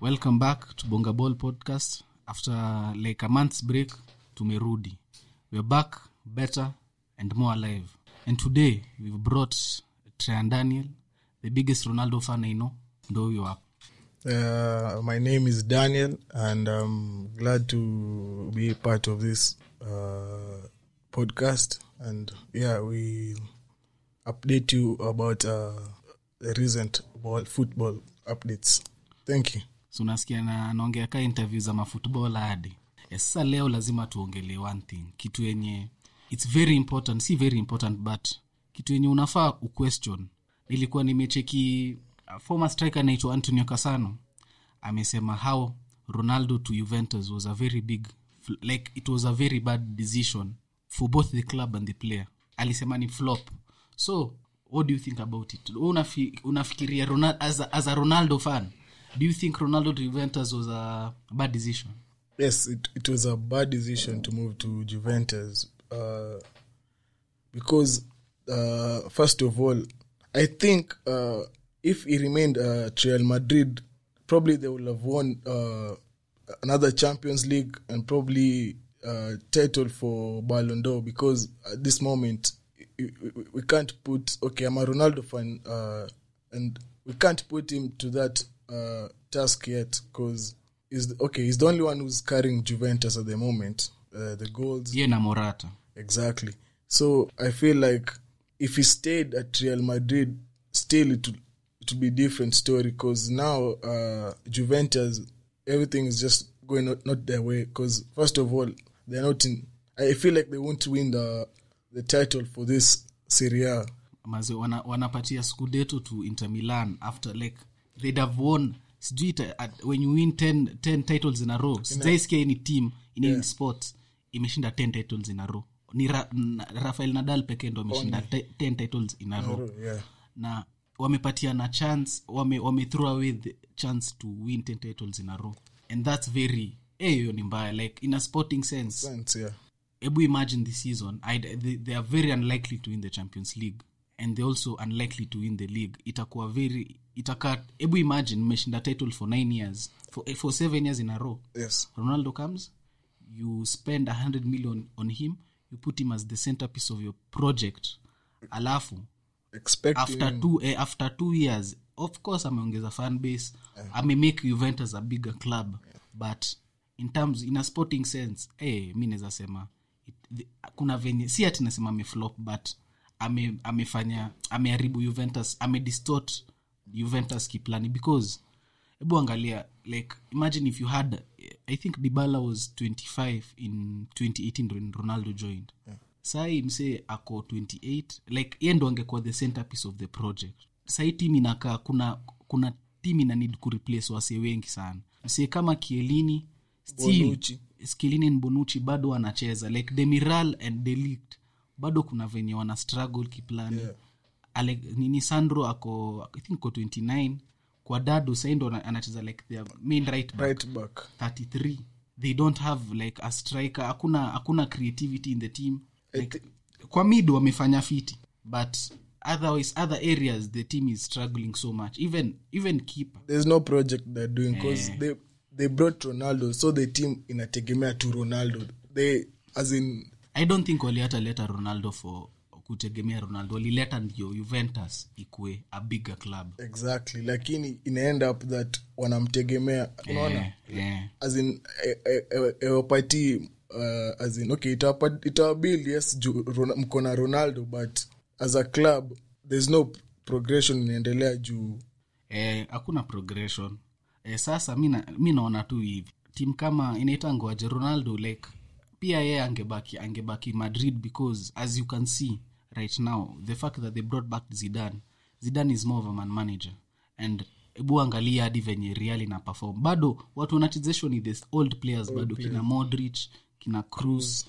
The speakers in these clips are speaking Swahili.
welcome back to bonga ball podcast after like a month's break to tumerudi we're back better and more alive and today we've brought Tryan daniel the biggest ronaldo fan i know ndo huyo hapa Uh, my name is Daniel, and I'm glad to be part of this uh, podcast. And yeah, we update you about uh, the recent ball, football updates. Thank you. So unasikia na naongea ka interview za mafutbol hadi. Eh, sasa leo lazima tuongelee one thing. Kitu yenye its very important si very important but kitu yenye unafaa uquestion. Nilikuwa nimecheki uh, former striker anaitwa antonio casano amesema how ronaldo to juventus was a very big like it was a very bad decision for both the club and the player. Alisema ni flop. So what do you think about it? Unafi, unafikiria Ronald, as, a, as a ronaldo fan do you think ronaldo to juventus was a bad decision? Yes, it, it was a bad decision to move to Juventus uh, because, uh, first of all, I think uh, if he remained uh, at Real Madrid, probably they would have won uh, another Champions League and probably uh, title for Ballon d'Or because at this moment we, can't put okay I'm a Ronaldo fan and we can't put him to that uh, task yet because he's the, okay he's the only one who's carrying Juventus at the moment uh, the goals ye na morata Exactly. So I feel like if he stayed at Real Madrid, still it would, it would be different story because now uh, Juventus, everything is just going not, not their way. Because first of all, they're not in. I feel like they won't win the the title for this Serie A. maze wana, wanapatia scudetto to inter milan after like they'd have won. Sijui when you win 10, 10 titles in a row sijaisikia any team in any sport imeshinda 10 titles in a row. Ni Ra, na, rafael nadal pekee ndo ameshinda 10 titles in a row. Yeah. na wamepatiana chance wame, wame throw away the chance to win 10 titles in a row. And that's very eh, hiyo ni mbaya. Like in a sporting sense Sense, yeah. ebu imagine this season I'd, they, they are very unlikely to win the champions league. And they also unlikely to win the league. Itakuwa very itaka hebu imagine mmeshinda title for nine years for, eh, for seven years in a row. Yes. ronaldo comes you spend 100 million on him you put him as the centerpiece of your project. Alafu Expecting after two, eh, after two years of course ameongeza fan base amemake juventus a bigger club. But in terms in a sporting sense eh, mi naweza sema it, the, kuna venye si ati nasema ameflop but ame, amefanya ameharibu juventus amedistort juventus kiplani because hebu angalia like imagine if you had i think dibala was 25 in 2018 when ronaldo joined. Yeah. sai msee ako 28 like ye ndo angekuwa the centerpiece of the project. Sai tim inakaa kuna kuna tim ina need kureplace wase wengi sana. Msee kama kielini still skilini bonucci bado wanacheza. Like demiral and delict bado kuna venye wana struggle kiplani. Yeah. Ale, nini sandro ako i think ko 29 kwa dado saindo anacheza like their main right back. Right back. 33 they don't have like a striker. Hakuna hakuna creativity in the team. Like, kwa mid wamefanya fiti but otherwise other areas the team is struggling so much. Even even keeper. There's no project they're doing because they they brought Ronaldo, so the team inategemea to Ronaldo. They as in i don't think waliata leta ronaldo for kutegemea ronaldo. Walileta ndio juventus ikue a bigger club. Exactly. Lakini inaenda up that wanamtegemea unaona? Eh, eh. as in ewapati uh, as in okay itawabil yes mko na ronaldo but as a club there's no progression inaendelea juu. Eh, hakuna progression. Eh, sasa mi naona tu hivi. Tim kama inaitangoaje ronaldo like pia yeye angebaki angebaki madrid because as you can see right now the fact that they brought back zidan zidan is more of a man manager. And hebu angalia hadi venye real ina perform bado watu wanachezeshwa ni the old players bado. Kina modrich kina cruz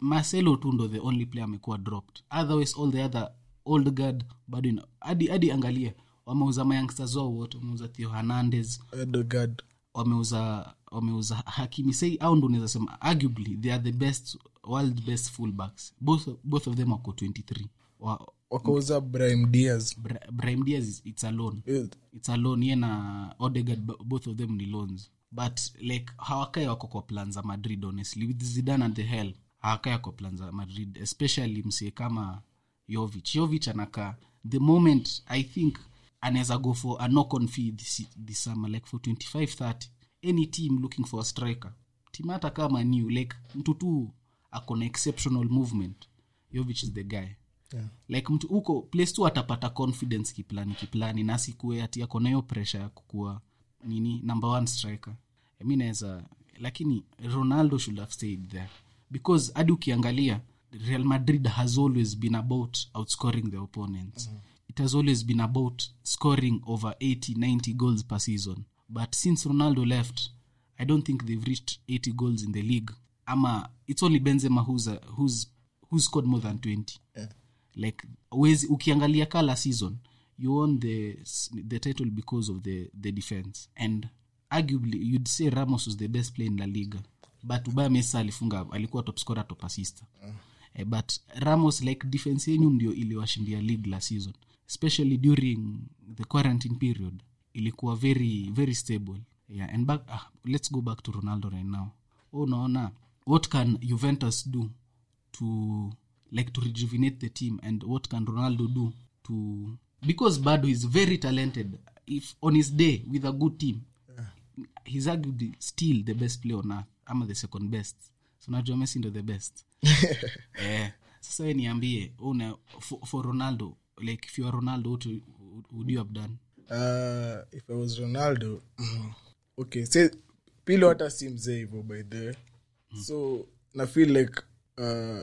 marcelo tu ndo the only player amekuwa dropped. Otherwise all the other old guard bado ina- hadi hadi angalia wameuza mayoungsters wao wote wameuza theo hernandez. Edogard wameuza wameuza hakimi. Sei au ndo unaweza sema arguably they are the best world best fullbacks. Both, both of them wako 23 wa, wakauza brahim dias Bra- Brahim Diaz it's a loan. It's a loan. Ye na Odegaard both of them ni loans. But like hawakae wako kwa plan za madrid honestly. With zidan and the hell hawakae wako plan za madrid. Especially msie kama yovich yovich anakaa the moment i think anaweza go for a knock on fee this, this summer like for 25 30 any team looking for a striker. Team hata kama new like mtu tu akona exceptional movement. Yovich is the guy. Yeah. like mtu huko place tu atapata confidence kiplani kiplani na sikue ati akona hiyo pressure ya kukua nini number one striker. Mi naweza lakini ronaldo should have stayed there. Because hadi ukiangalia real madrid has always been about outscoring the opponents. It has always been about scoring over 80 90 goals per season. But since ronaldo left i don't think they've reached 80 goals in the league ama it's only benzema who's, a, who's, who's scored more than 20 Yeah. like wezi ukiangalia kala season you won the, the title because of the, the defense. And arguably you'd say ramos was the best player in la liga. But ubaya mesa alifunga alikuwa top scorer top assista eh, but ramos like defense yenyu ndio iliwashindia league la season. Especially during the quarantine period ilikuwa very very stable. Yeah and back ah, let's go back to ronaldo right now. Unaona what can juventus do to like to rejuvenate the team? And what can ronaldo do to because bado is very talented. If on his day with a good team he's arguably still the best player on earth. Ama the second best. So najua messi ndo the best. Eh, sasa we niambie una for, for ronaldo like if you are ronaldo what would- would you have done? Uh, if i was ronaldo okay say pilo hata si mzee hivo by the way. so na feel like uh,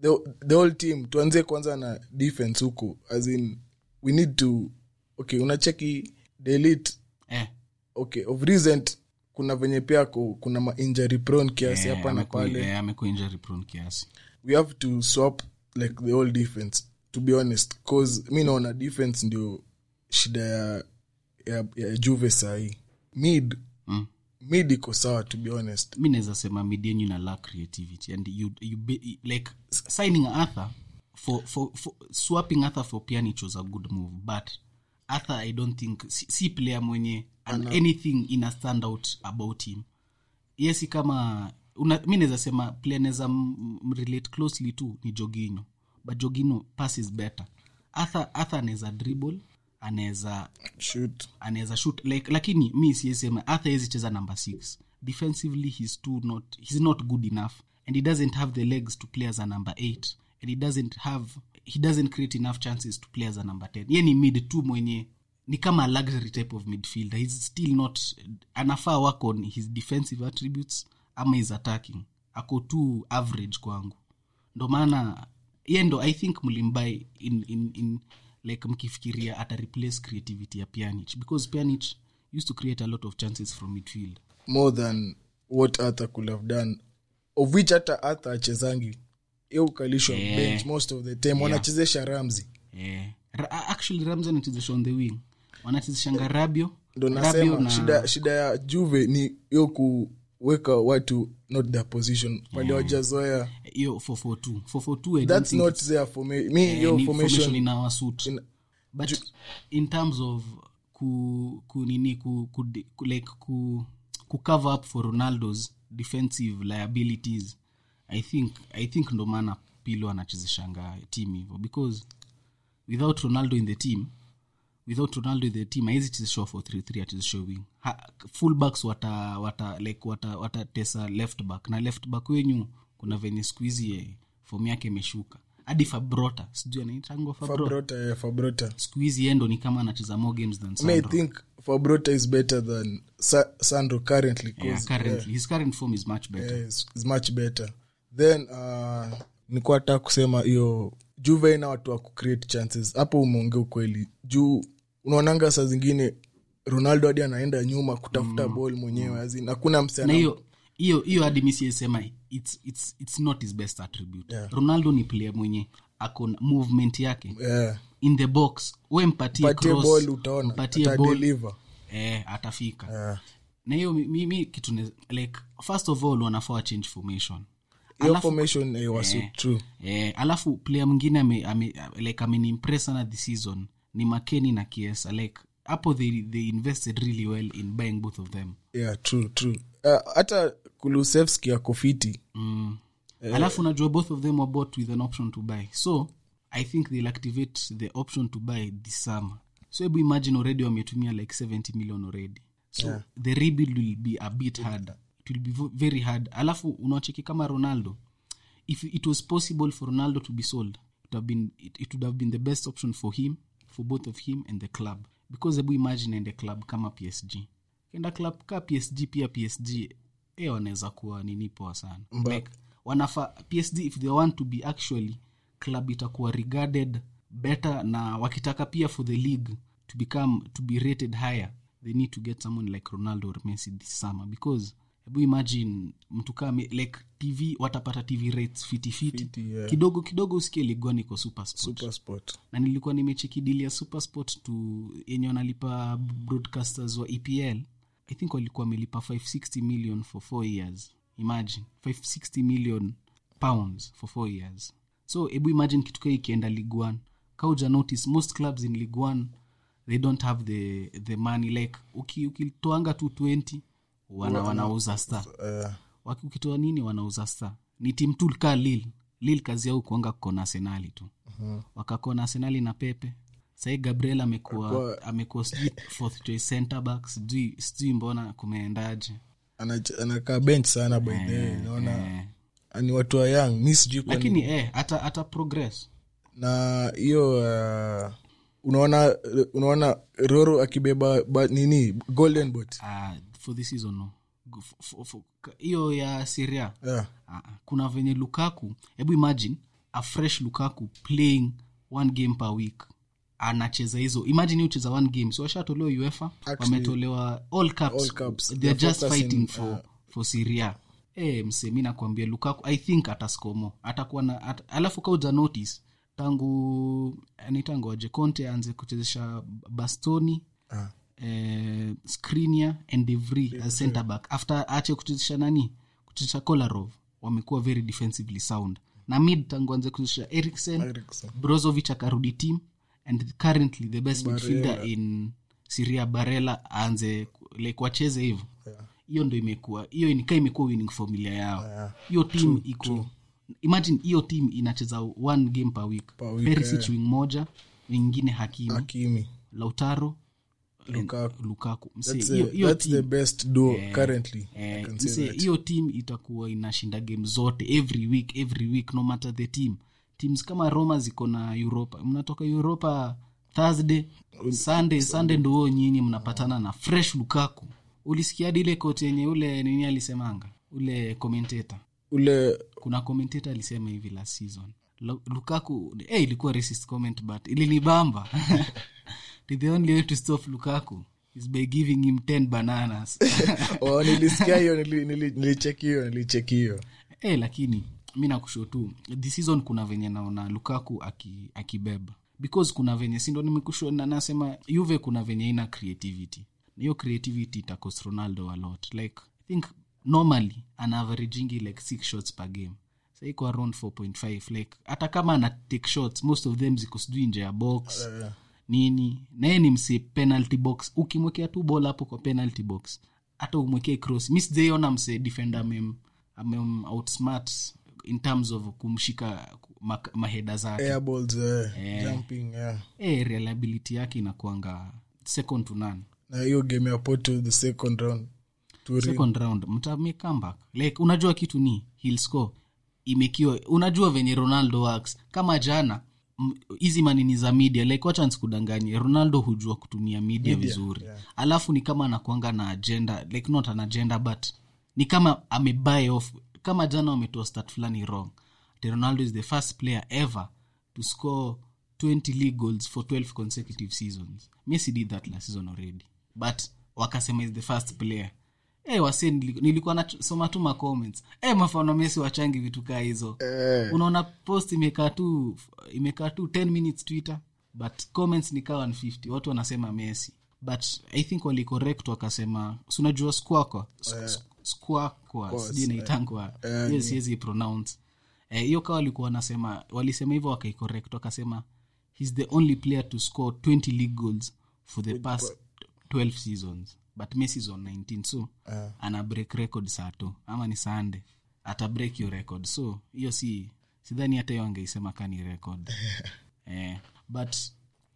the, the whole team tuanzie kwanza na defense huku as in we need to okay unacheki delete eh, okay of recent kuna venye pia kuna mainjury pron prone kiasi eh, hapa na pale eh, kiasi we have to swap like the whole defense to be honest cause mi naona defense ndio shida ya, ya, ya juve sahii mid mm. Mid iko sawa to be honest. Mi naweza sema midenyu na la creativity. And you, you be, like signing arthur for, for, for swapping arthur for pianich was a good move. But arthur i don't think si, si player mwenye and anything ina stand out about him. Yesi kama una, mi naweza sema player naweza mrelate closely to ni jogino but jogino pass is better. Arthur arthur anaweza dribble anaweza shoot. anaweza shoot. Like lakini mi siesema arthur hezi cheza number six. Defensively he's too not he's not good enough. And he doesn't have the legs to play as a number eight. And he doesn't have he doesn't create enough chances to play as a number ten. Ye ni mid tu mwenye ni kama a luxury type of midfielder. He's still not anafaa work on his defensive attributes ama his attacking. Ako tu average kwangu. Ndo maana ye ndo i think mlimbai in, in, in like mkifikiria ata replace creativity ya pianich because pianich used to create a lot of chances from midfield. More than what arthur could have done of which hata arthur achezangi yo ukalishwa Yeah. bench most of the time. Wanachezesha ramzi ra- actually ramsey anachezesha on the wing. Wanachezeshanga rabio ndo nasema na- shida, shida ya juve ni yo kuweka watu not their position pale wajazoea. Hiyo 442 442 that's not their forma- mi eh, yo formation. formation in our suit. In- but in terms of ku, ku nini ku, ku, ku like ku, ku cover up for ronaldo's defensive liabilities i think i think ndo maana pilo anachezeshanga team hivyo. Because without ronaldo in the team without ronaldo the team haizi chezeshwa 433 achezeshwa wing ha, fullbacks wata wata like wata watatesa left back. Na left back wenyu kuna venye siku hizi eh, fomu yake imeshuka. Hadi fabrota sijui anaitangwa fabrota? Fabrota eh, fabrota. Siku hizi yendo ni kama anacheza more games than sandro. i think fabrota is better than Sa- sandro currently yeah, currently. his current form is much better. Yeah, is much better. Then uh, nikuwa ta kusema hiyo juve ina watu wa kucreate chances. Hapo umeongea ukweli. Juu unaonanga saa zingine ronaldo hadi anaenda nyuma kutafuta mm. ball mwenyewe azin hakuna na hiyo hiyo hiyo hadi misiesema it's, it's, it's not his best attribute. Yeah. ronaldo ni player mwenye ako movement yake. Yeah. in the box we mpatie patie cross, ball utaona mpatie ball. atadeliver eh, atafika. Yeah. na hiyo mi- mimi kitu like first of all wanafaa change formation eh, Eh. eh, alafu player mwingine ame, ame, like amenimpress sana this season ni makeni na kiesa like hapo they, they invested really well in buying both of them. Yeah true true. Uh, hata kulusevski ako fiti. Mm. alafu unajua both of them were bought with an option to buy. So i think they'll activate the option to buy this summer. So hebu imagine already wametumia like 70 million already. So Yeah. the rebuild will be a bit hard it will be very hard. Alafu unacheki kama ronaldo. If it was possible for ronaldo to be sold it, would have been, it, it would have been the best option for him for both of him and the club. Because hebu imagine ende club kama psg kenda club ka psg pia psg e wanaweza kuwa nini poa sana. Like, wanafa psg if they want to be actually club itakuwa regarded better na wakitaka pia for the league to become to be rated higher they need to get someone like ronaldo or messi this summer. Because hebu imagine mtu kaa like tv watapata tv rates fitifiti Fiti, yeah. kidogo kidogo usikie ligwa niko supersport super sport na nilikuwa nimechekidili ya supersport tu yenye wanalipa broadcasters wa epl i think walikuwa wamelipa 560 million for four years. Imagine 560 million pounds for four years. So hebu imagine kitu kaa ikienda league kauja notice most clubs in league they don't have the, the money. Like uki- ukitoanga tu 20 wana, wanauza sta uh, Waki- ukitoa nini wanauza sta ni tim tu lil lil kazi yao kuanga kukona arsenali tu. Wakakona arsenali na pepe. Sahii gabriel amekuwa amekuwa sijui fourth choice center back. Sijui sijui mbona kumeendaje. Anakaa bench sana way naona eh, ni watu wa young. Mi sijui kwa lakini eh, ata, progress. Na hiyo uh, unaona unaona roro akibeba ba, nini? Golden bot uh, for this season no hiyo ya siria yeah. Ah, ah. kuna venye lukaku hebu imagine a fresh lukaku playing one game per week anacheza hizo imagine ucheza one game so washatolewa uefa wametolewa all cups, all cups. they're They're just fighting in, for, uh, for siria e, mse mi nakwambia lukaku i think ataskomo atakuwa na at, alafu kauja notice tangu ni tangu aje conte aanze kuchezesha bastoni Ah. Eh, skriniar and devry as center back. After ache kuchezesha nani? Kuchezesha kolarov. Wamekuwa very defensively sound. Na mid tangu anze kuchezesha eriksen brozovich akarudi team and currently the best midfielder in siria barela aanze like wacheze hivyo. Hiyo ndo imekuwa hiyo nikaa imekuwa winning formula yao. Hiyo team iko imagine hiyo team inacheza one game per week, Per week, Perisic wing moja wingine hakimi. Hakimi. lautaro Lukaku. lukaku. Hiyo- the, hiyo that's team- the best duo currently I eh, team itakuwa inashinda game zote every week every week no matter the team. Teams kama roma ziko na europa. Mnatoka europa thursday sunday sunday. Ndo nyinyi mnapatana na fresh lukaku. Ulisikia hadi ile koti yenye ule nini alisemanga? Ule commentator. Ule kuna commentator alisema hivi last season. Lukaku hey, ilikuwa racist comment but ilinibamba the only way to stop lukaku? Is by giving him 10 bananas. Oh, nilisikia hiyo nili- nili- nilicheki hiyo nilicheki hiyo. Hey, lakini mi nakusho tu the season kuna venye naona lukaku aki- because kuna venye sindo nimekusho na nasema yuve kuna venye ina creativity. Na hiyo creativity itakos ronaldo a lot. Like i think normally ana averaging like six shots per game. Saiko around 4.5 like hata kama ana take shots most of them ziko sijui nje ya box nini naye ni msi penalty box. Ukimwekea tu bol hapo kwa penalty box hata umwekee cross mi sijaiona mse defender amem, amem outsmart in terms of kumshika ma, maheda zake. Airballs eh, jumping yeah. eh, reliability yake inakuanga second to none. Na hiyo game ya poto the second round Turin. second round comeback. Like unajua kitu ni hill score. Imekiwa unajua venye ronaldo works. Kama jana hizi manini za media like wacha nsikudanganye ronaldo hujua kutumia media, vizuri. alafu ni kama anakwanga na agenda like not an agenda but ni kama amebuy off kama jana wametoa start fulani wrong the ronaldo is the first player ever to score 20 league goals for 12 consecutive seasons. Messi did that last season already but wakasema is the first player hey, wase nilikuwa nasoma tu macomments hey, mafano mesi wachangi vitu kaa hizo. Eh. unaona post imekaa tu imekaa tu 10 minutes twitter but comments nikaa 150 watu wanasema mesi but i think walicorrect wakasema sunajua squako squaqua sijui naitangwa hiyo siwezi pronounce Eh, hiyo kawa walikuwa wanasema walisema hivyo wakaicorrect wakasema he's the only player to score 20 league goals for the past 12 seasons but messi is on 19 so ana break record saa tu ama ni sande ata break your record. So hiyo si sidhani hata hiyo angeisema kani record. Eh, but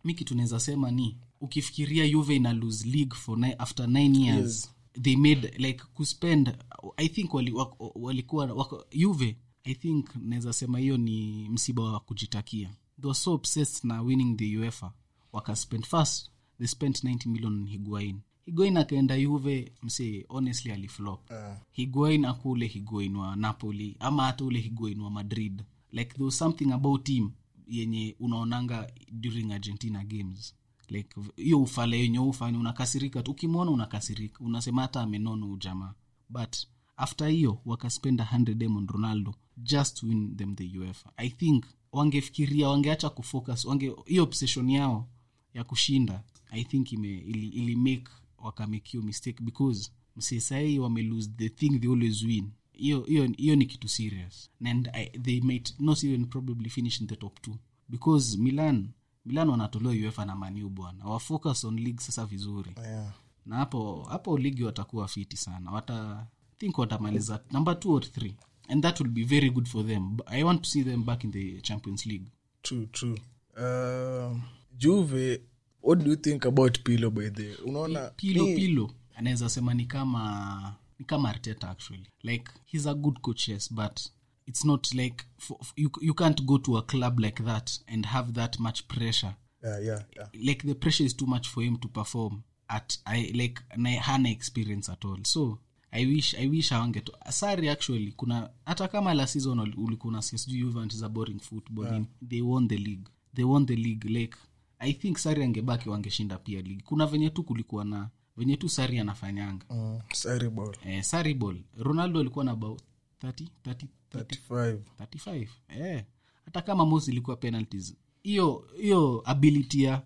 mi kitu naweza sema ni ukifikiria juve ina lose league for ni, after 9 years they made like kuspend i think wali, walikuwa wako, juve i think naweza sema hiyo ni msiba wa kujitakia. They were so obsessed na winning the uefa. Wakaspend first they spent 90 million on higuain higuain akaenda juve msee honestly aliflop. Higuain akule higuain wa napoli ama hata ule higuain wa madrid. Like there was something about him yenye unaonanga during argentina games. Like hiyo ufale yenye ufanye unakasirika tu. Ukimwona unakasirika unasema hata amenono ujamaa but after hiyo wakaspenda 100 m on ronaldo just win them the uefa. I think wangefikiria wangeacha kufocus wange hiyo obsession yao ya kushinda i think ime, ili, ili make wakamake mistake because msee sahii wame lose the thing they always win. Hiyo hiyo hiyo ni kitu serious. And I, they might not even probably finish in the top two. Because milan milan wanatolewa uefa na maniu bwana. Wafocus on league sasa vizuri. Yeah. na hapo hapo ligi watakuwa fiti sana. Wata think watamaliza number two or three. And that will be very good for them. I want to see them back in the champions league. True true. Uh, juve what do you think about pilo by the unaona pilo pilo anaweza sema ni kama ni kama arteta actually. Like he's a good coach yes but it's not like for, you, you can't go to a club like that and have that much pressure. Yeah, yeah, yeah. like the pressure is too much for him to perform at I, like hana experience at all. So i wish i wish awangeto sari actually kuna hata kama la season ul- ulikuwa unasikia sijui Juventus is a boring football yeah. they won the league. They won the league like i think sari angebaki wangeshinda pia ligi. Kuna venye tu kulikuwa na venye tu sari anafanyanga. Mm, sari ball. Eh, sari ball. Ronaldo alikuwa na bao 30, 30, 30 35 35 eh. hata kama mos ilikuwa penalties. Hiyo hiyo ability ya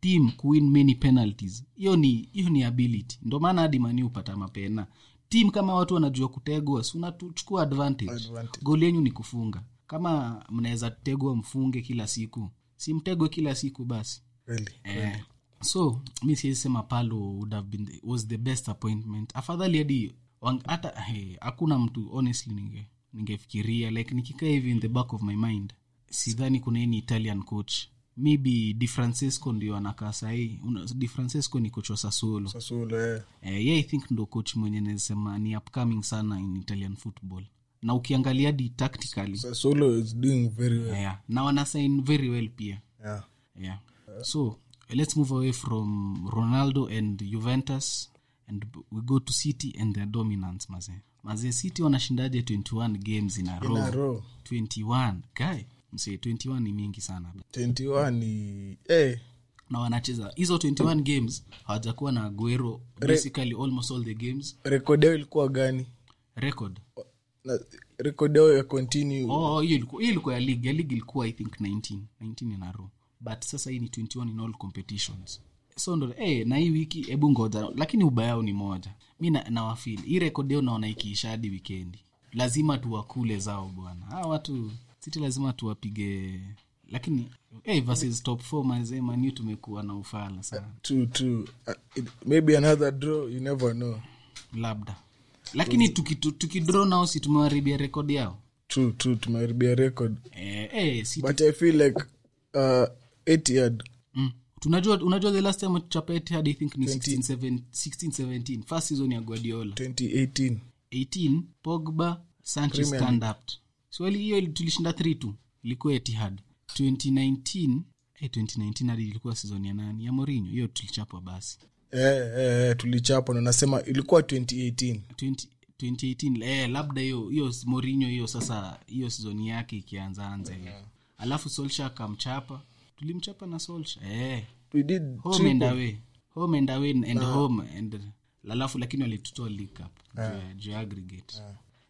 team kuwin many penalties. Hiyo ni hiyo ni ability. Ndio maana hadi mani upata mapena team kama watu wanajua kutegwa si unachukua advantage, Advantage. goli yenyu ni kufunga. Kama mnaweza tegwa mfunge kila siku si mtegwe kila siku basi. Really eh, so mi siwezisema palo would have been the, was the best appointment. Afadhali hadi hata hey, hakuna mtu honestly ninge ningefikiria like nikikaa hivi in the back of my mind sidhani kuna any italian coach. Maybe di francesco ndio anakaa sahii. Di francesco ni coach wa sassuolo. Sasulo eh. eh, yeah, i think ndo coach mwenye nasema ni upcoming sana in italian football na ukiangalia hadi tactically. Sasulo is doing very well. Yeah, na wanasign very well pia. Yeah. yeah. So let's move away from ronaldo and juventus and we go to city and their dominance maze. Maze city wanashindaje 21 games in a row, a row. 21 guy msee 21 ni mingi sana. 21 ni eh, na wanacheza. Hizo 21 games hawajakuwa na guero basically almost all the games. Rekodi yao ilikuwa gani? Record rekodi yao ya continue. Oh hiyo ilikuwa hiyo ilikuwa ya league. Ya league ilikuwa i think 19 19 in a row. But sasa hii ni 21 in all competitions. So ndo hey, na hii wiki hebu ngoja. Lakini ubayao ni moja. Mi na- hii rekodi yao naona ikiisha hadi wikendi lazima tuwakule zao bwana. Hawa watu siti lazima tuwapige. Lakini hey, versus top 4 mazee manu tumekuwa na ufala sana. True true. Uh, it, maybe another draw you never know. Labda lakini tukidraw nao si tumewaribia rekodi yao? True true tumeharibia record. Eh, eh, si but i feel like uh, Etihad mm. tunajua unajua the last time chapa Etihad i think ni 16 17 16 17 first season ya guardiola. 2018 18 pogba sanchez stand up. Swali hiyo tulishinda 3 tu. Ilikuwa Etihad 2019 eh, 2019 hadi ilikuwa season ya nani ya Mourinho. Hiyo tulichapwa basi eh, eh, tulichapa na nasema ilikuwa 2018 20 2018 eh, labda hiyo hiyo Mourinho hiyo sasa hiyo sizoni yake ikianza anza hiyo alafu solsha akamchapa. Tulimchapa na solsha eh. We did home and away. Home and away and home and alafu lakini walitutoa league cup. Juu ya- juu ya aggregate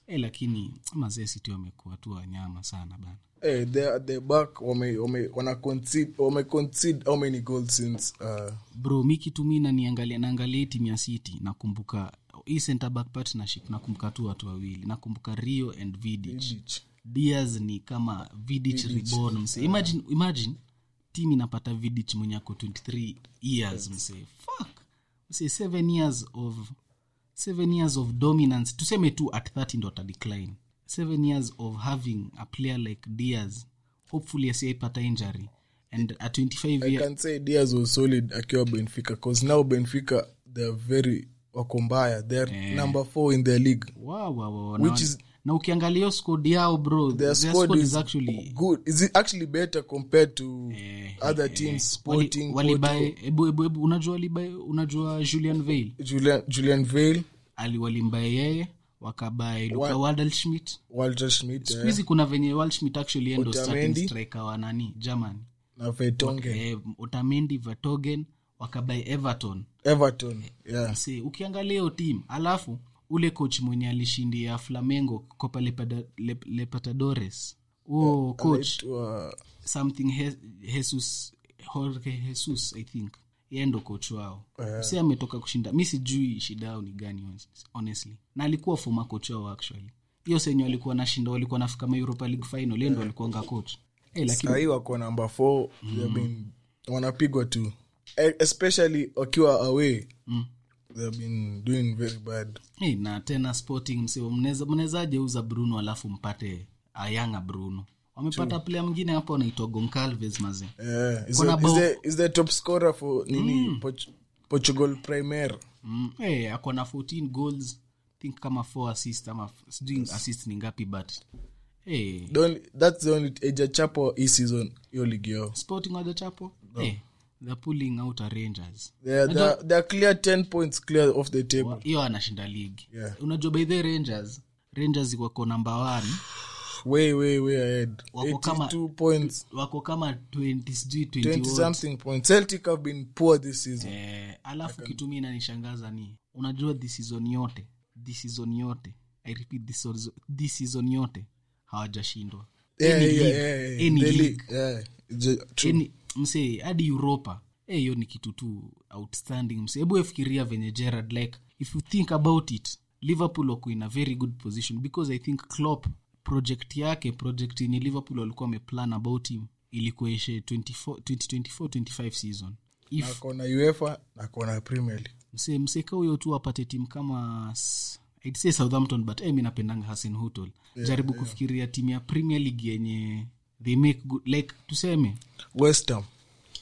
eh, lakini mazee siti wamekuwa tu wanyama sana bana. Hey, they they back wame, wame, wana concede wame concede how many goals since uh, bro mi kitu mi naniangalia naangalia timu ya city nakumbuka hii center back partnership nakumbuka tu watu wawili nakumbuka rio and vidic. Vidic. dias ni kama vidic reborn mse. Imagine, imagine tim inapata vidic mwenye ako 23 years mse. Fuck! Mse 7 years of seven years of dominance. Tuseme tu at 30 ndo atadecline seven years of having a player like dias hopefully asiaipata injury. And a 25 I can say Diaz was solid akiwa benfica bcause now benfica theyare very wako mbaya. Yeah. number four in their league. Wow, wow, wow. Which na, is- na ukiangalia squad yao bro their squad, squad is, is actually good. Is it actually better compared to Eh, other teams sporting Porto, ebu, ebu, ebu, unajua unajua julian veil? Julian, julian vale ali walimbae yeye wakabae luka waldschmidt. Walter siku eh, hizi kuna venye waldschmidt actually endo starting striker wa nani? German. Na Vertonghen. eh, otamendi vatogen wakabae everton. Everton yeah. Se ukiangalia hiyo team alafu ule coach mwenye alishindia flamengo copa lepatadores. Huo coach Anaitwa- something he, jesus jorge jesus i think. Yeye ndo coach wao. Si ametoka kushinda. Mi sijui shida yao ni gani honestly. Na alikuwa foma coach wao actually. Hiyo senye walikuwa nashinda walikuwa nafika ma europa league final yeye ndo walikuanga coach. Hey, lakini sahii wako namba four. Mm. been wanapigwa tu. E- especially wakiwa away they've been doing very bad. Hey, na tena sporting msio mnawezaje uza bruno alafu mpate ayanga bruno? Wamepata player mwingine hapo anaitwa goncalves maze. Yeah. is, the, is, the, is the top scorer for nini? Porch- portugal premier. Mm, hey, ako na 14 goals think kama 4 assist ama f- yes. assist ni ngapi but hey, Don't, that's the only eja chapo hii season hiyo ligi yao. Sporting waja no. hey, they're pulling out a rangers. They're, they're, they're clear 10 points clear off the table. Hiyo anashinda ligi Yeah. unajua by the rangers rangers wako number one. Way way way ahead. Wako kama- 82 points. wako kama 20 sijui 20 20 something points. Celtic have been poor this season. Eh, alafu kitu mi inanishangaza ni unajua this season yote this season yote i repeat this season, this season yote hawajashindwa. Yeah, Any yeah, yeah, yeah. yeah. Msee hadi europa. Hiyo hiyo ni kitu tu outstanding msee. Hebu efikiria venye gerard like if you think about it liverpool wako in a very good position because i think clop project yake project yenye liverpool walikuwa wameplan about him ilikuwa ishe 2024-25 season. If uefa na premier league. Mse mseka huyo tu apate timu kama I'd say southampton but hey, mi napendanga hasen hutol jaribu kufikiria timu ya premier league yenye they make good, like tuseme. Westham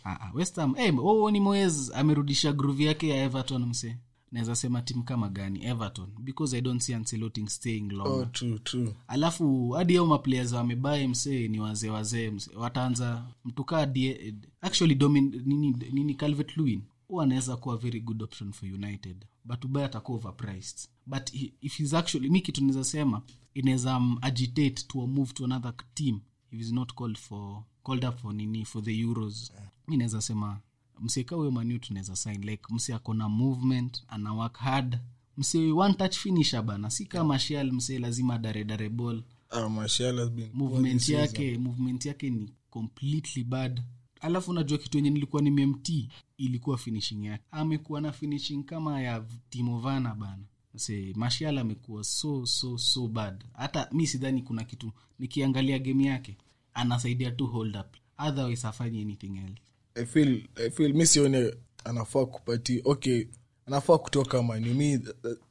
ham. Ah, ah, hey, eh, oh, ni moes amerudisha groove yake ya everton mse naweza sema timu kama gani? Everton. Because i don't see anceloting staying long. Oh, true, true. alafu hadi ao maplayers wamebae msee ni wazee wazee msee. Wataanza mtukaa die- actually domin, nini, nini calvet lewin. Hu anaweza kuwa very good option for united. But ubaya atakuwa overpriced. But if he's actually mi kitu naweza sema inaweza um, agitate to a move to another team if is not called for called up for nini for the euros. Mi naweza sema msieka huyo maniu tunaweza sign like mse akona movement ana work hard. Msi one touch finisher bana si kama shial mse lazima daredare dare ball. Ah, Martial has been poor movement yake movement yake ni completely bad. Alafu unajua kitu yenye nilikuwa nimemtii ilikuwa finishing yake. Amekuwa na finishing kama ya timovana bana se mashial amekuwa so so so bad. Hata mi sidhani kuna kitu nikiangalia game yake anasaidia tu hold up. Otherwise afanye anything else. I feel, I feel mi sione anafaa kupati okay anafaa kutoka mani mi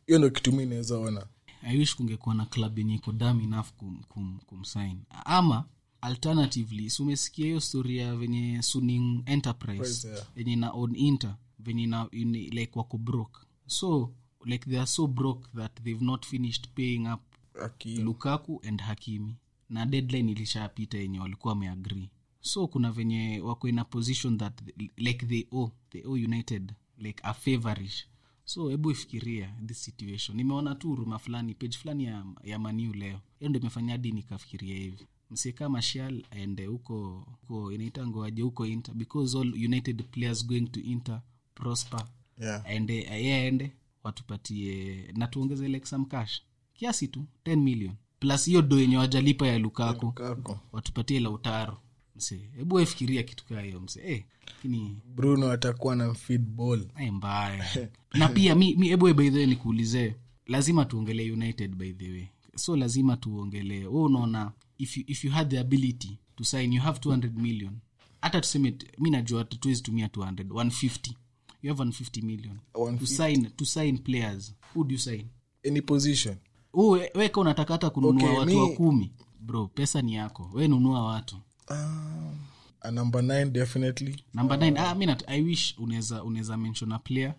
hiyo ndo kitu mi naweza ona. I wish kungekuwa na club yenye iko dam enough kum, kum, kumsign ama alternatively si umesikia hiyo story ya venye suning enterprise yenye yeah. na on inter venye na in, like wako broke. So like they are so broke that they've not finished paying up Hakim. lukaku and hakimi. Na deadline ilishapita yenye walikuwa wameagree. So kuna venye wako in a position that like they owe, they owe united like a favorish so hebu ifikiria this situation. Nimeona tu ruma fulani page fulani ya, ya maniu leo. Hiyo ndo imefanya hadi nikafikiria hivi. Msika mashal aende huko huko inaitangoaje huko inter because all united players going to inter prosper. Yeah. aende aye aende watupatie na tuongeze some cash. Kiasi tu 10 million. Plus hiyo do yenye wajalipa ya lukako kako watupatie lautaro. Mse hebu wefikiria kitu kaa hiyo mse eh, lakini bruno atakuwa na feed ball. Eh, mbaya. Na pia mi, mi ebu by the way nikuulize lazima tuongelee united by the way. So lazima tuongelee we unaona if you, if you had the ability to sign you have 200 million. Hata tuseme mi najua tuwezi tumia 200 150 you have 150 million. To sign to sign players. Who do you sign? Any position? Uwe- weka unataka hata kununua Okay, watu mi- wa kumi. Bro pesa ni yako. We nunua watu. Um, a number nine definitely. Number nine ah, mi nat- i wish unaweza unaweza mention a player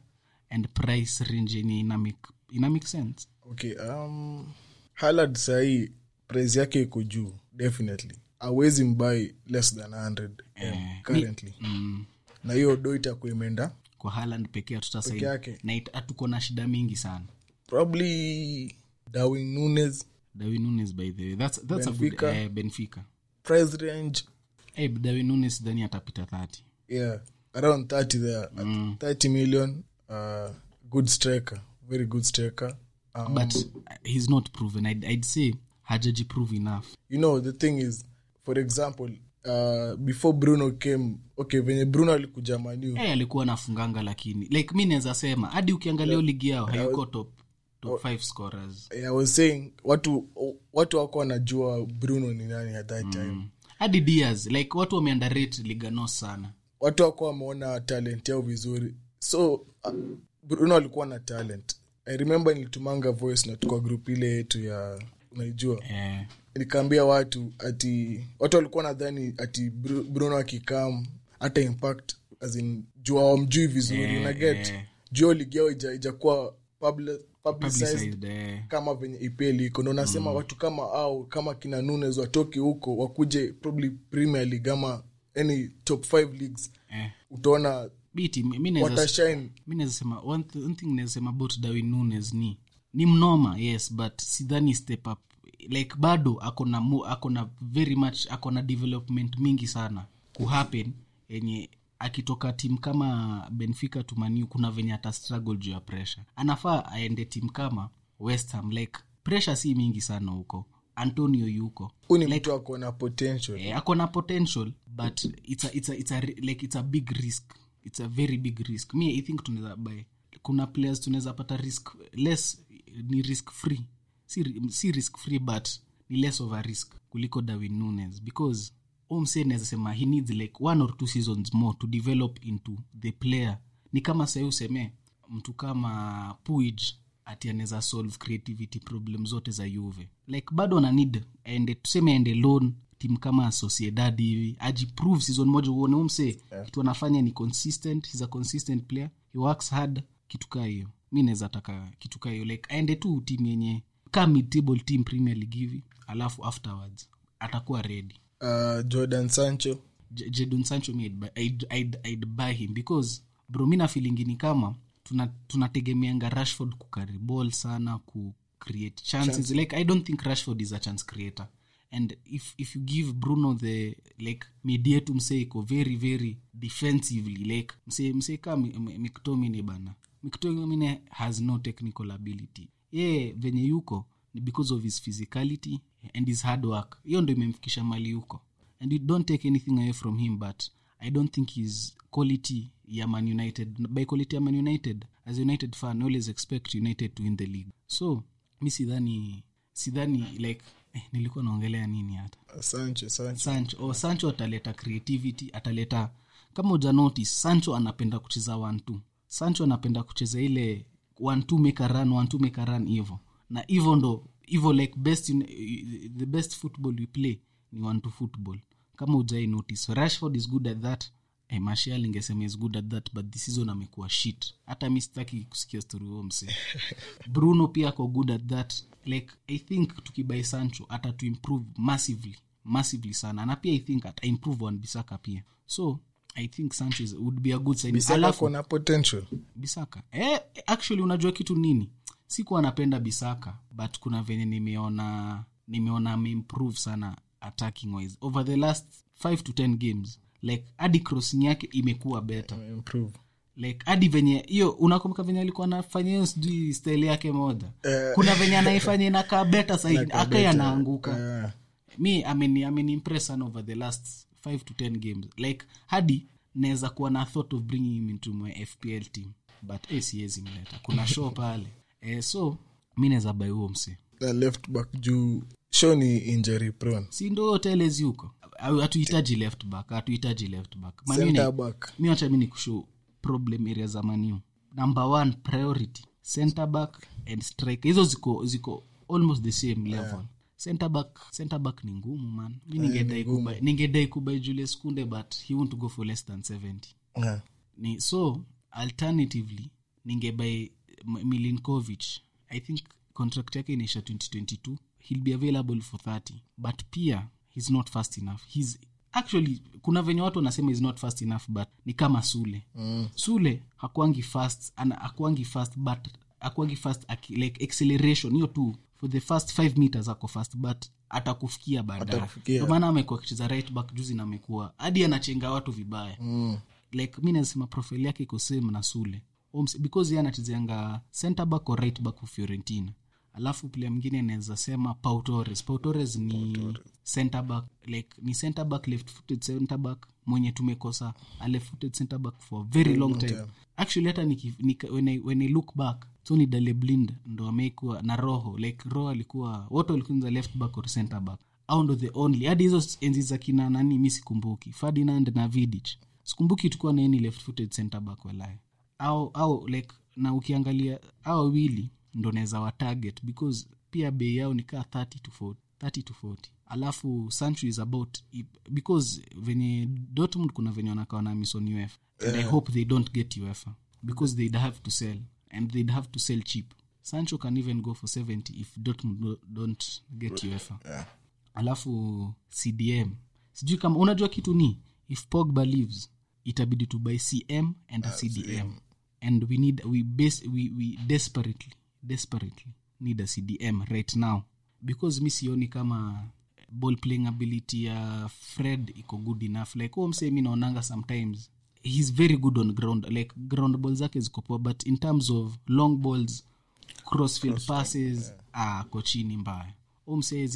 and price range ni ina make, sense. Okay um halad sahii price yake iko juu definitely. Awezi mbai less than 100 M currently. mm, na hiyo do itakuwa imeenda kwa Haaland pekee hatutasaini. Peke yake. na hatuko na shida mingi sana. Probably darwin nunes Darwin Nunes by the way. That's, that's a good, Benfica. eh, benfica. Price range hey, Darwin Nunes sidhani atapita 30 yeah around 30 there. Mm. 30 million uh, good striker. Very good striker. Um, but uh, he's not proven. I'd, I'd say hajaji prove enough. You know the thing is for example uh, before bruno came okay venye bruno alikuja manu hey, alikuwa nafunganga lakini like mi naweza sema hadi ukiangalia yeah. ligi yao hayuko top top five scorers. I was saying watu watu wako wanajua bruno ni nani at that time. Hadi dias like watu wameandarate ligano sana. Watu wako wameona talent yao vizuri. So uh, bruno alikuwa na talent. I remember nilitumanga voice na tukwa group ile yetu ya unaijua? Eh, nikaambia watu ati watu walikuwa nadhani ati bruno akikam hata impact as in juu awamjui vizuri yeah, naget yeah. juu ligi yao ijakuwa eh. kama venye ipeli iko nasema mm. watu kama au kama kina nunes watoke huko wakuje probably premier league ama any top five leagues eh. utaona biti mi mi naweza watashine mi naweza sema one, th one thing naweza sema about Darwin Nunes ni ni mnoma yes but sidhani step up like bado akona akona very much akona development mingi sana kuhappen yenye akitoka tim kama benfica tumaniu kuna venye ata struggle juu ya pressure. Anafaa aende tim kama west ham like pressure si mingi sana huko. Antonio yuko. Huu ni mtu ako potential. eh, potential but it's a, it's a, it's a, like it's a big risk. It's a very big risk. Mi i think tunaweza buy. Kuna players tunaweza pata risk less ni risk free si, si risk free but ni less of a risk kuliko Darwin Nunes. Because omse naweza sema he needs like one or two seasons more to develop into the player. Ni kama sahi useme mtu kama puig ati anaweza solve creativity problem zote za juve. Like bado ana need aende tuseme aende loan tim kama sociedad hivi ajiprove season moja uone umse yeah. kitu anafanya ni consistent he's a consistent player. He works hard kitu kaa hiyo. Mi naweza taka kitu kaa hiyo like aende tu tim yenye ka mid table team premier league hivi alafu afterwards atakuwa ready. Uh, jordan sancho. J- jordan sancho mi I'd, I'd, I'd, I'd buy him because bro mi nafilingini kama tuna- tunategemeanga rashford kukari ball sana ku create chances. Like i don't think rashford is a chance creator. And if, if you give bruno the like mediatum msee iko very very defensively like msee msee ka Mi- Mi- mctominay bana. Mctominay has no technical ability ye venye yuko ni because of his physicality and his hard work. Hiyo ndo imemfikisha mali yuko. And you don't take anything away from him but i don't think his quality ya man united by quality ya man united as united fan always expect united to win the league. So mi sidhani sidhani like eh, nilikuwa naongelea nini hata? Sancho sancho. Sancho. Oh, sancho ataleta creativity ataleta kama uja notice sancho anapenda kucheza one two. Sancho anapenda kucheza ile one two make a run one two make a run hivo na hivo ndo hivo like best in, the best football we play ni one football. Kama ujai notice rashford is good at that. Eh, martial ingesema is good at that but this season amekuwa shit. Hata mi sitaki kusikia story huo mse bruno pia ako good at that. Like i think tukibai sancho ata tuimprove massively massively sana. Na pia i think ata improve on bisaka pia. So i think sanchez would be a good sign bisaka alafu kona potential. Bisaka. Eh, actually unajua kitu nini? Sikuwa napenda bisaka but kuna venye nimeona nimeona ameimprove sana attacking wise. Over the last 5 to 10 games like hadi crossing yake imekuwa better. Improve. Like hadi venye hiyo unakumbuka venye alikuwa anafanya hiyo sijui style yake moja? Uh, kuna venye anaifanya inakaa beta saidi akai anaanguka. Uh, mi ameni ameni impress over the last 5 to 10 games. Like hadi naweza kuwa na thought of bringing him into my fpl team. But eh, siwezi mleta. Kuna show pale. Eh, so mi naweza bai huo left back juu show ni injury prone. Si ndo telezi huko? Hatuhitaji left back hatuhitaji left back. Mi wacha mi ni kushow problem area za maniu number one priority center back and striker. Hizo ziko ziko almost the same level center back center back ni ngumu man. Mi ningedai kubai ningedai kubai julius kunde but he won't go for less than 70 yeah. ni so alternatively ningebai milinkovich i think contract yake inaisha 2022 he'll be available for 30 but pia he's not fast enough. He's actually kuna venye watu wanasema is not fast enough but ni kama sule. Mm. sule hakuangi fast ana akuangi fast but akuangi fast like acceleration. Hiyo tu for the first 5 meters ako fast but atakufikia baadaye. Ndio maana amekuwa akicheza right back juzi na amekuwa hadi anachenga watu vibaya. Mm. like mi nasema profile yake iko same na sule. Because ye anachezeanga center back or right back fiorentina. Alafu plia mwingine anaweza sema pautores pautores ni center back like ni center back left footed center back mwenye tumekosa a left footed center back for a very long time. actually hata when, I, when i look back tony daleblind ndo amekuwa na roho like roho alikuwa wote walikuza left back or center back. Au ndo the only. Hadi hizo enzi za kina nani mi sikumbuki. Ferdinand na vidich sikumbuki tukuwa na any left footed center back walaye au au like na ukiangalia au wawili ndo naweza wa target because pia bei yao ni kaa 30 to 40 30 to 40 alafu sancho is about because venye dortmund kuna venye wanakawa na mison and i hope they don't get uefa because they'd have to sell and they'd have to sell cheap. Sancho can even go for 70 if dortmund do- don't get uefa. Yeah. alafu cdm sijui kama unajua kitu ni if pogba leaves itabidi to buy cm and a cdm and we need we base we, we desperately desperately need a cdm right now. Because mi sioni kama ball playing ability ya fred iko good enough. Like huo msee mi naonanga sometimes he's very good on ground like ground ball zake ziko poa but in terms of long balls crossfield passes yeah. ko chini mbaya.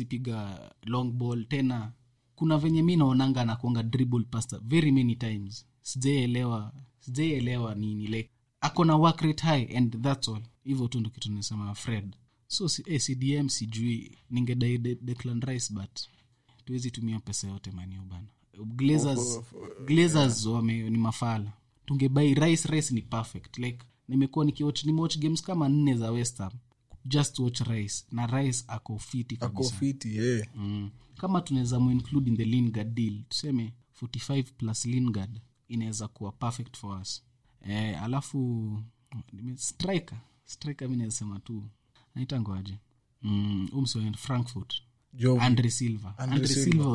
Piga long ball tena kuna venye mi naonanga anakuanga dribble pasta very many times. Sijaelewa sijaelewa nini like ako na work rate high and thats all. Hivyo tu ndo kitu nasema fred. So si, eh, cdm sijui ningedai de, declan rice but tuwezi tumia pesa yote bana glazers, glazers wame, ni mafala. Tungebai rice rice ni perfect. Like nimekuwa nikiwatch nimewatch games kama nne za westham just watch rice. Na rice ako fiti ako kabisa yeah. mm. kama tunaweza muinclude in the lingard deal tuseme 45 plus lingard inaweza kuwa perfect for us. Eh, alafu striker. Striker mi naweza sema tu naitangoaje mm, umso frankfurt. Jovi. andre silva. Andre andre Silva. silva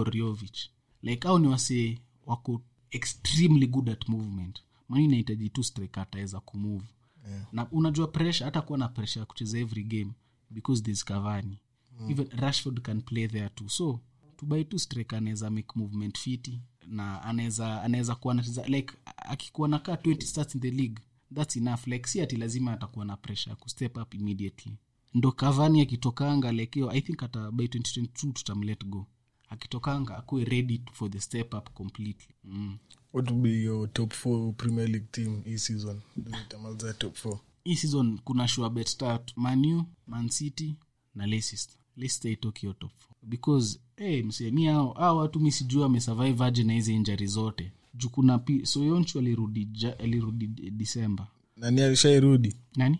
like au ni wase wako extremely good at movement. Mani inahitaji tu striker ataweza kumove. Yeah. na unajua pressure hata kuwa na pressure ya kucheza every game because there's cavani. Mm. even rashford can play there too. So tubai tu striker anaweza make movement fiti na anaweza anaweza kuwa nacheza like akikuwa nakaa 20 starts in the league thats enough. Like si ati lazima atakuwa na pressure ya kustep up immediately. Ndo kavani akitokanga like yo i think hata by 2022 tutamlet go akitokanga akuwe ready for the step up completely. Mm. what will be your top four premier league team hii season? Itamaliza top four. Hii season kuna shuabet bet tatu manu mancity na leicester. Leicester itokio top four. because hey, msemi ao hao watu mi sijua amesurvive aje na hizi injari zote. Juu kuna pi soyonchu alirudi ja, alirudi disemba nani alishairudi? Nani?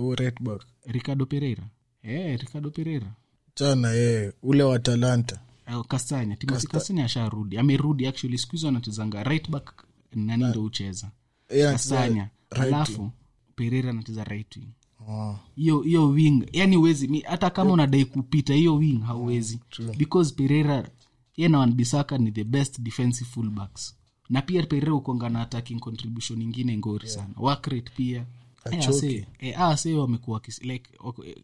Uh, ricardo pereira. Eh ricardo pereira. Chana yeye ule wa talanta Kastanya timothy Kasanya asharudi. Amerudi actually siku hizo anachezanga right back nani ndo ucheza yeah, Kasanya right alafu pereira anacheza right wing. Oh, hiyo hiyo wing yani uwezi hata kama unadai kupita hiyo wing hauwezi. Because pereira ye na wanbisaka ni the best defensive fullbacks. Na pia pereira ukonga na attacking contribution ingine ngori sana. Work rate pia. Eh, ase- eh, ah, wamekuwa like eh,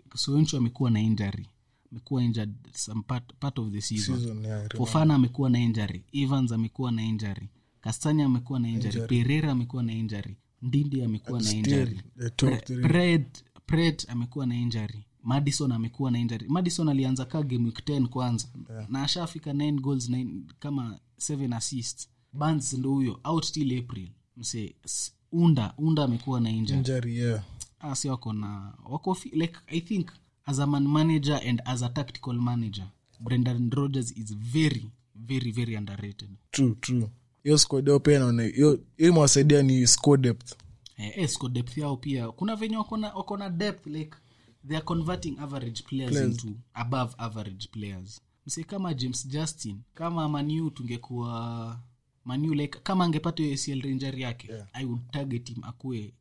amekuwa na injury amekuwa injured some part, part of the season, season, yeah, fofana amekuwa na injury evans amekuwa na injury kastani amekuwa na injury pereira amekuwa na injury ndindi amekuwa na injury. Pred, Pred amekuwa na injury madison amekuwa na injury. Madison alianza kaa game week 10 kwanza. Na ashafika 9 goals 9, kama 7 assists. Bans ndo huyo out till april. Mse unda unda amekuwa na injury. Injury yeah. Ah, si wako na wako like i think as a man manager and as a tactical manager brendan rogers is very very very underrated. True true. Hiyo squad yao pia naona hiyo imewasaidia ni score depth. Eh, eh, score depth yao pia. Kuna venye wako na- depth like they are converting average players, Players. into above average players. Mse kama james justin kama maniu tungekuwa maniu like kama angepata hiyo acl ranger yake Yeah. i would target him akuwe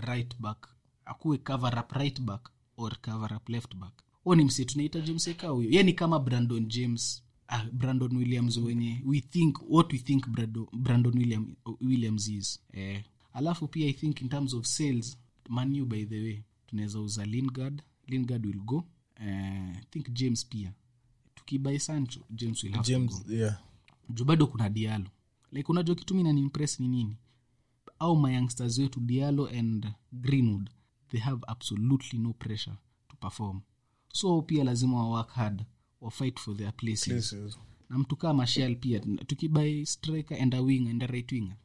right back akuwe cover up right back or cover up left back. Huo ni mse tunaita james eka huyo ye ni kama brandon james. Uh, brandon williams wenye we think what we think brando, brandon William, williams is. Eh. alafu pia i think in terms of sales manu by the way tunaweza uza lingard. Lingard will go. I think james pia. Tukibai sancho james will have to go. yeah. Juu bado kuna dialo like unajua kitu mi ni nini? Au mayoungsters wetu dialo and greenwood they have absolutely no pressure to perform. So pia lazima wa work hard wa fight for their places. Places. Na mtu kaa mashal pia tukibai striker and a winger and a right winger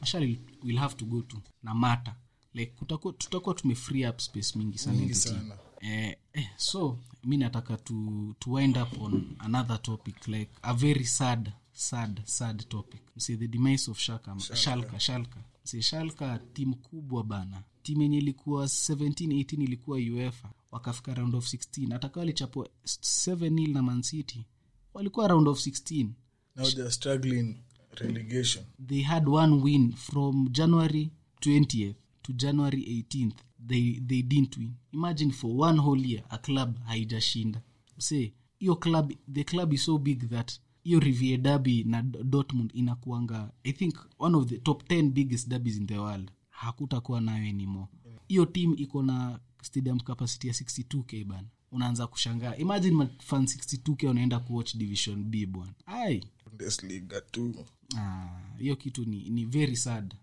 mashal will have to go to na mata like kutakuwa- tutakuwa tume free up space mingi sana mingi sana. Eh, eh, so mi nataka to, to wind up on another topic like a very sad sad sad topic. Msi the demise of shaka shalka shalka. msi shalka timu kubwa bana. Timu yenye ilikuwa 17 18 ilikuwa uefa. Wakafika round of 16 hata kawa walichapwa 7 nil na mancity walikuwa round of 16 now they're struggling relegation. They had one win from january 20th to january 18th they, they didn't win. Imagine for one whole year a club haijashinda. Say hiyo club the club is so big that hiyo rivier dabi na dortmund inakuanga i think one of the top 10 biggest dabis in the world. Hakutakuwa nayo anymore. Hiyo team iko na stadium capacity ya 62k bana. Unaanza kushangaa. Imagine mafan 62k unaenda kuwatch division b bwana. Ai. Bundesliga tu. Ah, kitu ni, ni very sad.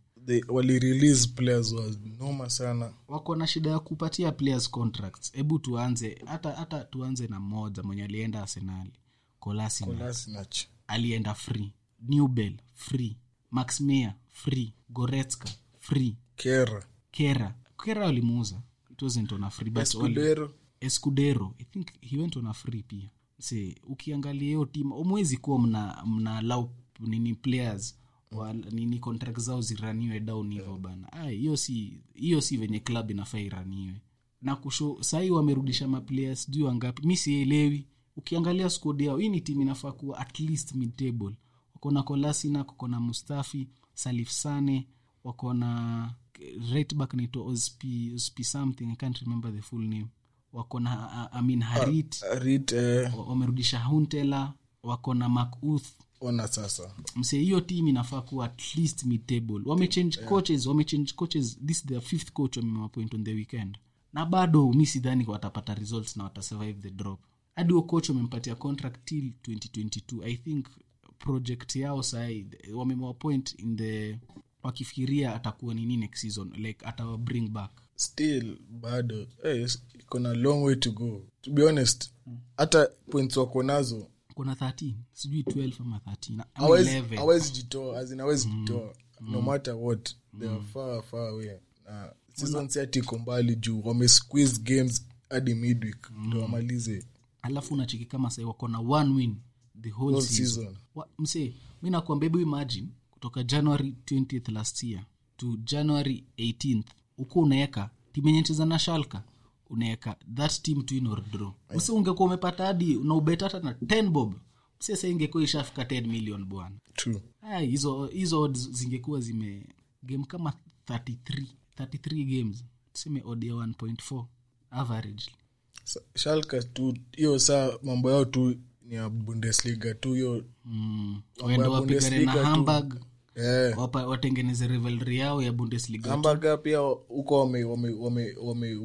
Players was sana. Wako na shida ya kupatia players contracts. Hebu tuanze hata hata tuanze na mmoja mwenye alienda arsenali Kolasinac alienda free. Newbel free. Max meyer free. Goretska free. Kera. Kera. Kera walimuuza. It wasn't on a free but escudero. Escudero. I think he went on a free pia. Se ukiangalia hiyo tim umwezi kuwa mna mna lau nini players wa, nini contract zao ziraniwe down hivyo bana. Ai, hiyo si hiyo si venye club inafaa iraniwe. Na kusho sahii wamerudisha maplayers sijui wangapi. Mi sielewi ukiangalia squad yao hii ni timu inafaa kuwa at least mid table wako na kolasina wako na mustafi salif sane wako na right back naitwa osp, osp something i can't remember the full name. Wako na uh, amin harit. Rit eh, wa- wamerudisha huntela. Wako na makuth ona sasa. Mse hiyo team inafaa kuwa at least mid table wamechange coaches wamechange coaches. This is their fifth coach wamemapoint on the weekend. Na bado mi sidhani watapata results na watasurvive the drop hadi huo coach wamempatia contract till 2022 i think project yao sahii wamewapoint in the wakifikiria atakuwa nini next season like atawa bring back. Still bado hey, iko na long way to go. To be honest hata points wako nazo. Kuna 13 sijui 12 ama 13 ama hawezi 11 hawezi jitoa as in hawezi jitoa no matter what. They are far far away. Na season si ati iko mbali juu wame games hadi midweek ndo wamalize alafu unacheki kama sai wako na one win the whole, whole season, season. Wa- msee mi nakuambia hebu imagine kutoka january 20th last year to january 18th huko unaweka timu yenye cheza na shalka unaweka that team to win or draw. Mse ungekuwa umepata hadi unaubeta hata na 10 bob. Mse sa ingekuwa ishafika 10 million bwana. Hizo hizo odds zingekuwa zime game kama 33 33 games. Tuseme odd ya 1.4 average Schalke tu hiyo saa mambo yao tu ni ya bundesliga tu hiyo mm. ya waende wapigane na hamburg eh. wapa- watengeneze rivalry yao ya bundesliga pia huko wame- wame- wame- wame-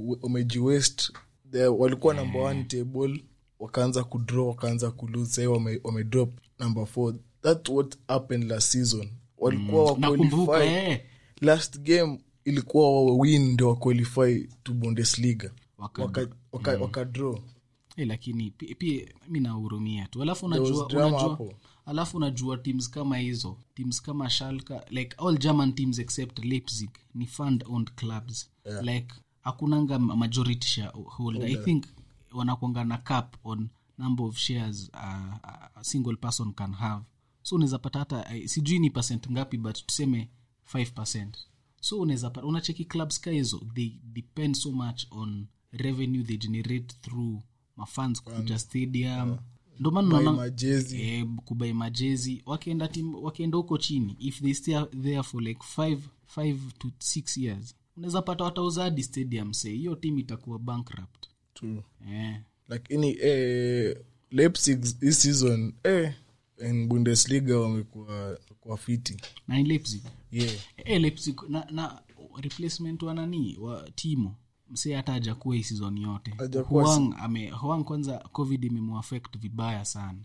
walikuwa yeah. number one table wakaanza kudraw wakaanza kulose sahii wame, wame drop number four that what happened last season walikuwa mm. waqualify eh. last game ilikuwa wawin ndio waqualify to bundesliga waka, waka, waka, waka draw. Eh, lakini pia mi nahurumia tu. Alafu unajua, unajua alafu unajua teams kama hizo teams kama shalka like all german teams except leipzig ni fund owned clubs. Yeah. like hakunanga ma- majority shareholder i think wanakwanga na cap on number of shares uh, a single person can have. So unaweza pata hata uh, sijui ni percent ngapi but tuseme 5 so unaweza unacheki clubs ka hizo they depend so much on revenue they generate through mafans kuja stadium. Ndo maana majezi. eh, kubai majezi. Wakienda tim wakienda huko chini if they stay there for like five, five to six years unaweza pata watauza hadi stadium say. Hiyo timu itakuwa bankrupt. True. eh. lakini eh, leipzig hii season eh, in bundesliga wamekuwa kwa fiti. Na leipzig? Yeah. eh, leipzig na, na replacement wa nani? Wa timo msee hata ajakuwa hii season yote huang, ame, huang kwanza covid imemuafect vibaya sana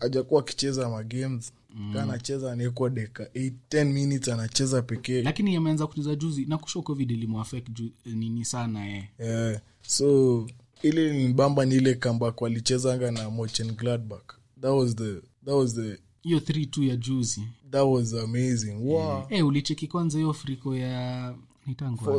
ajakuwa akicheza magames mm. anacheza anaekwa deka 10 minutes anacheza pekee lakini ameanza kucheza juzi na kusho covid ilimuafect ju, nini sana eh. yeah. so ile ni bamba ni ile kambak walichezanga na mochen gladbach that was the that was the hiyo 3 tu ya juzi that was amazing wow. Eh, ulicheki kwanza hiyo friko ya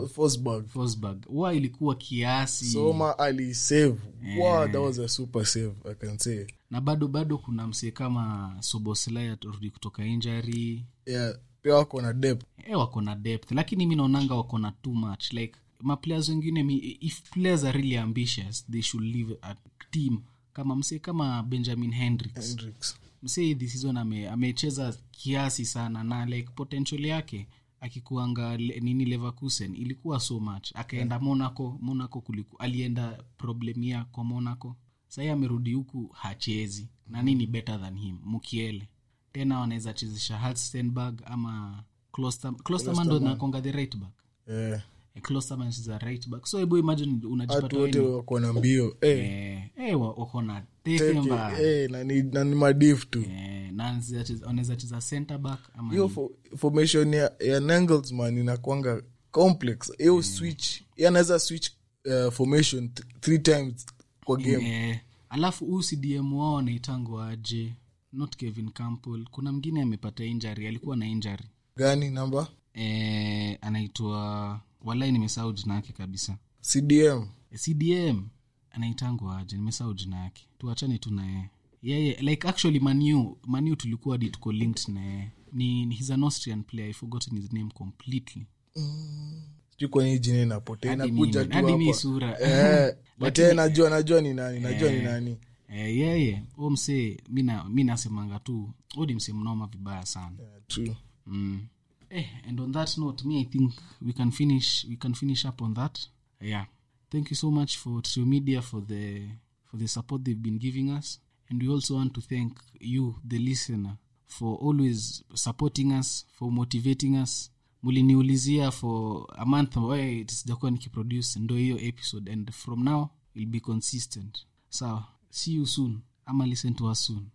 Forsberg. Forsberg. Wa ilikuwa kiasi. Soma alisave. Wow, that was a super save i can say. Na bado bado kuna msee kama soboslai atarudi kutoka injury. Yeah pia wako na depth. E, wako na depth. Lakini mi naonanga wako na too much. Like maplayers wengine if players are really ambitious they should leave a team. Kama msee kama benjamin hendricks. Hendricks. msee this season ame- amecheza kiasi sana na like potential yake akikuanga le, nini leverkusen ilikuwa so much. Akaenda monaco monaco kuliku alienda problemia kwa monaco. Sahii amerudi huku hachezi. Na nini better than him? Mukiele. Tena wanaweza chezesha halstenberg ama Klosterman- ndo nakonga the right back. Yeah. Eh, Klosterman is right back. So hebu imagine unajipata wote wako na mbio. Eh, eh, wako na teke, na ni- madif tu. Eh, anaweza cheza- center back ama hiyo ni- formation ya, ya nangelsman inakwanga complex. Hiyo switch anaweza switch uh, formation th- three times kwa game. Yeah. alafu huu cdm wao anaitangwa aje? Not kevin campbell. Kuna mngine amepata injury alikuwa na injury. Gani namba? Eh, anaitwa walai nimesahau jina yake kabisa. Cdm Eh, cdm anaitangwa aje? Nimesahau jina yake. Tuachane tu naye yeye like actually manu manu tulikuwa tuko linked na ni ni- he's an austrian player i forgotten his name completely. Sijui kwenye jina inapotea inakuja tu sura. Eh, but najua najua ni nani najua ni nani. Eh, yeye yeah, msee mi na- mi nasemanga tu udi msee mnoma vibaya sana. Yeah, true. Mm. eh, and on that note me i think we can finish we can finish up on that. Yeah. Thank you so much for trio media for the for the support they've been giving us and we also want to thank you the listener for always supporting us for motivating us. Muliniulizia for a month way sijakuwa nikiproduce ndo hiyo episode. And from now will be consistent. Sawa. See you soon. Ama listen to us soon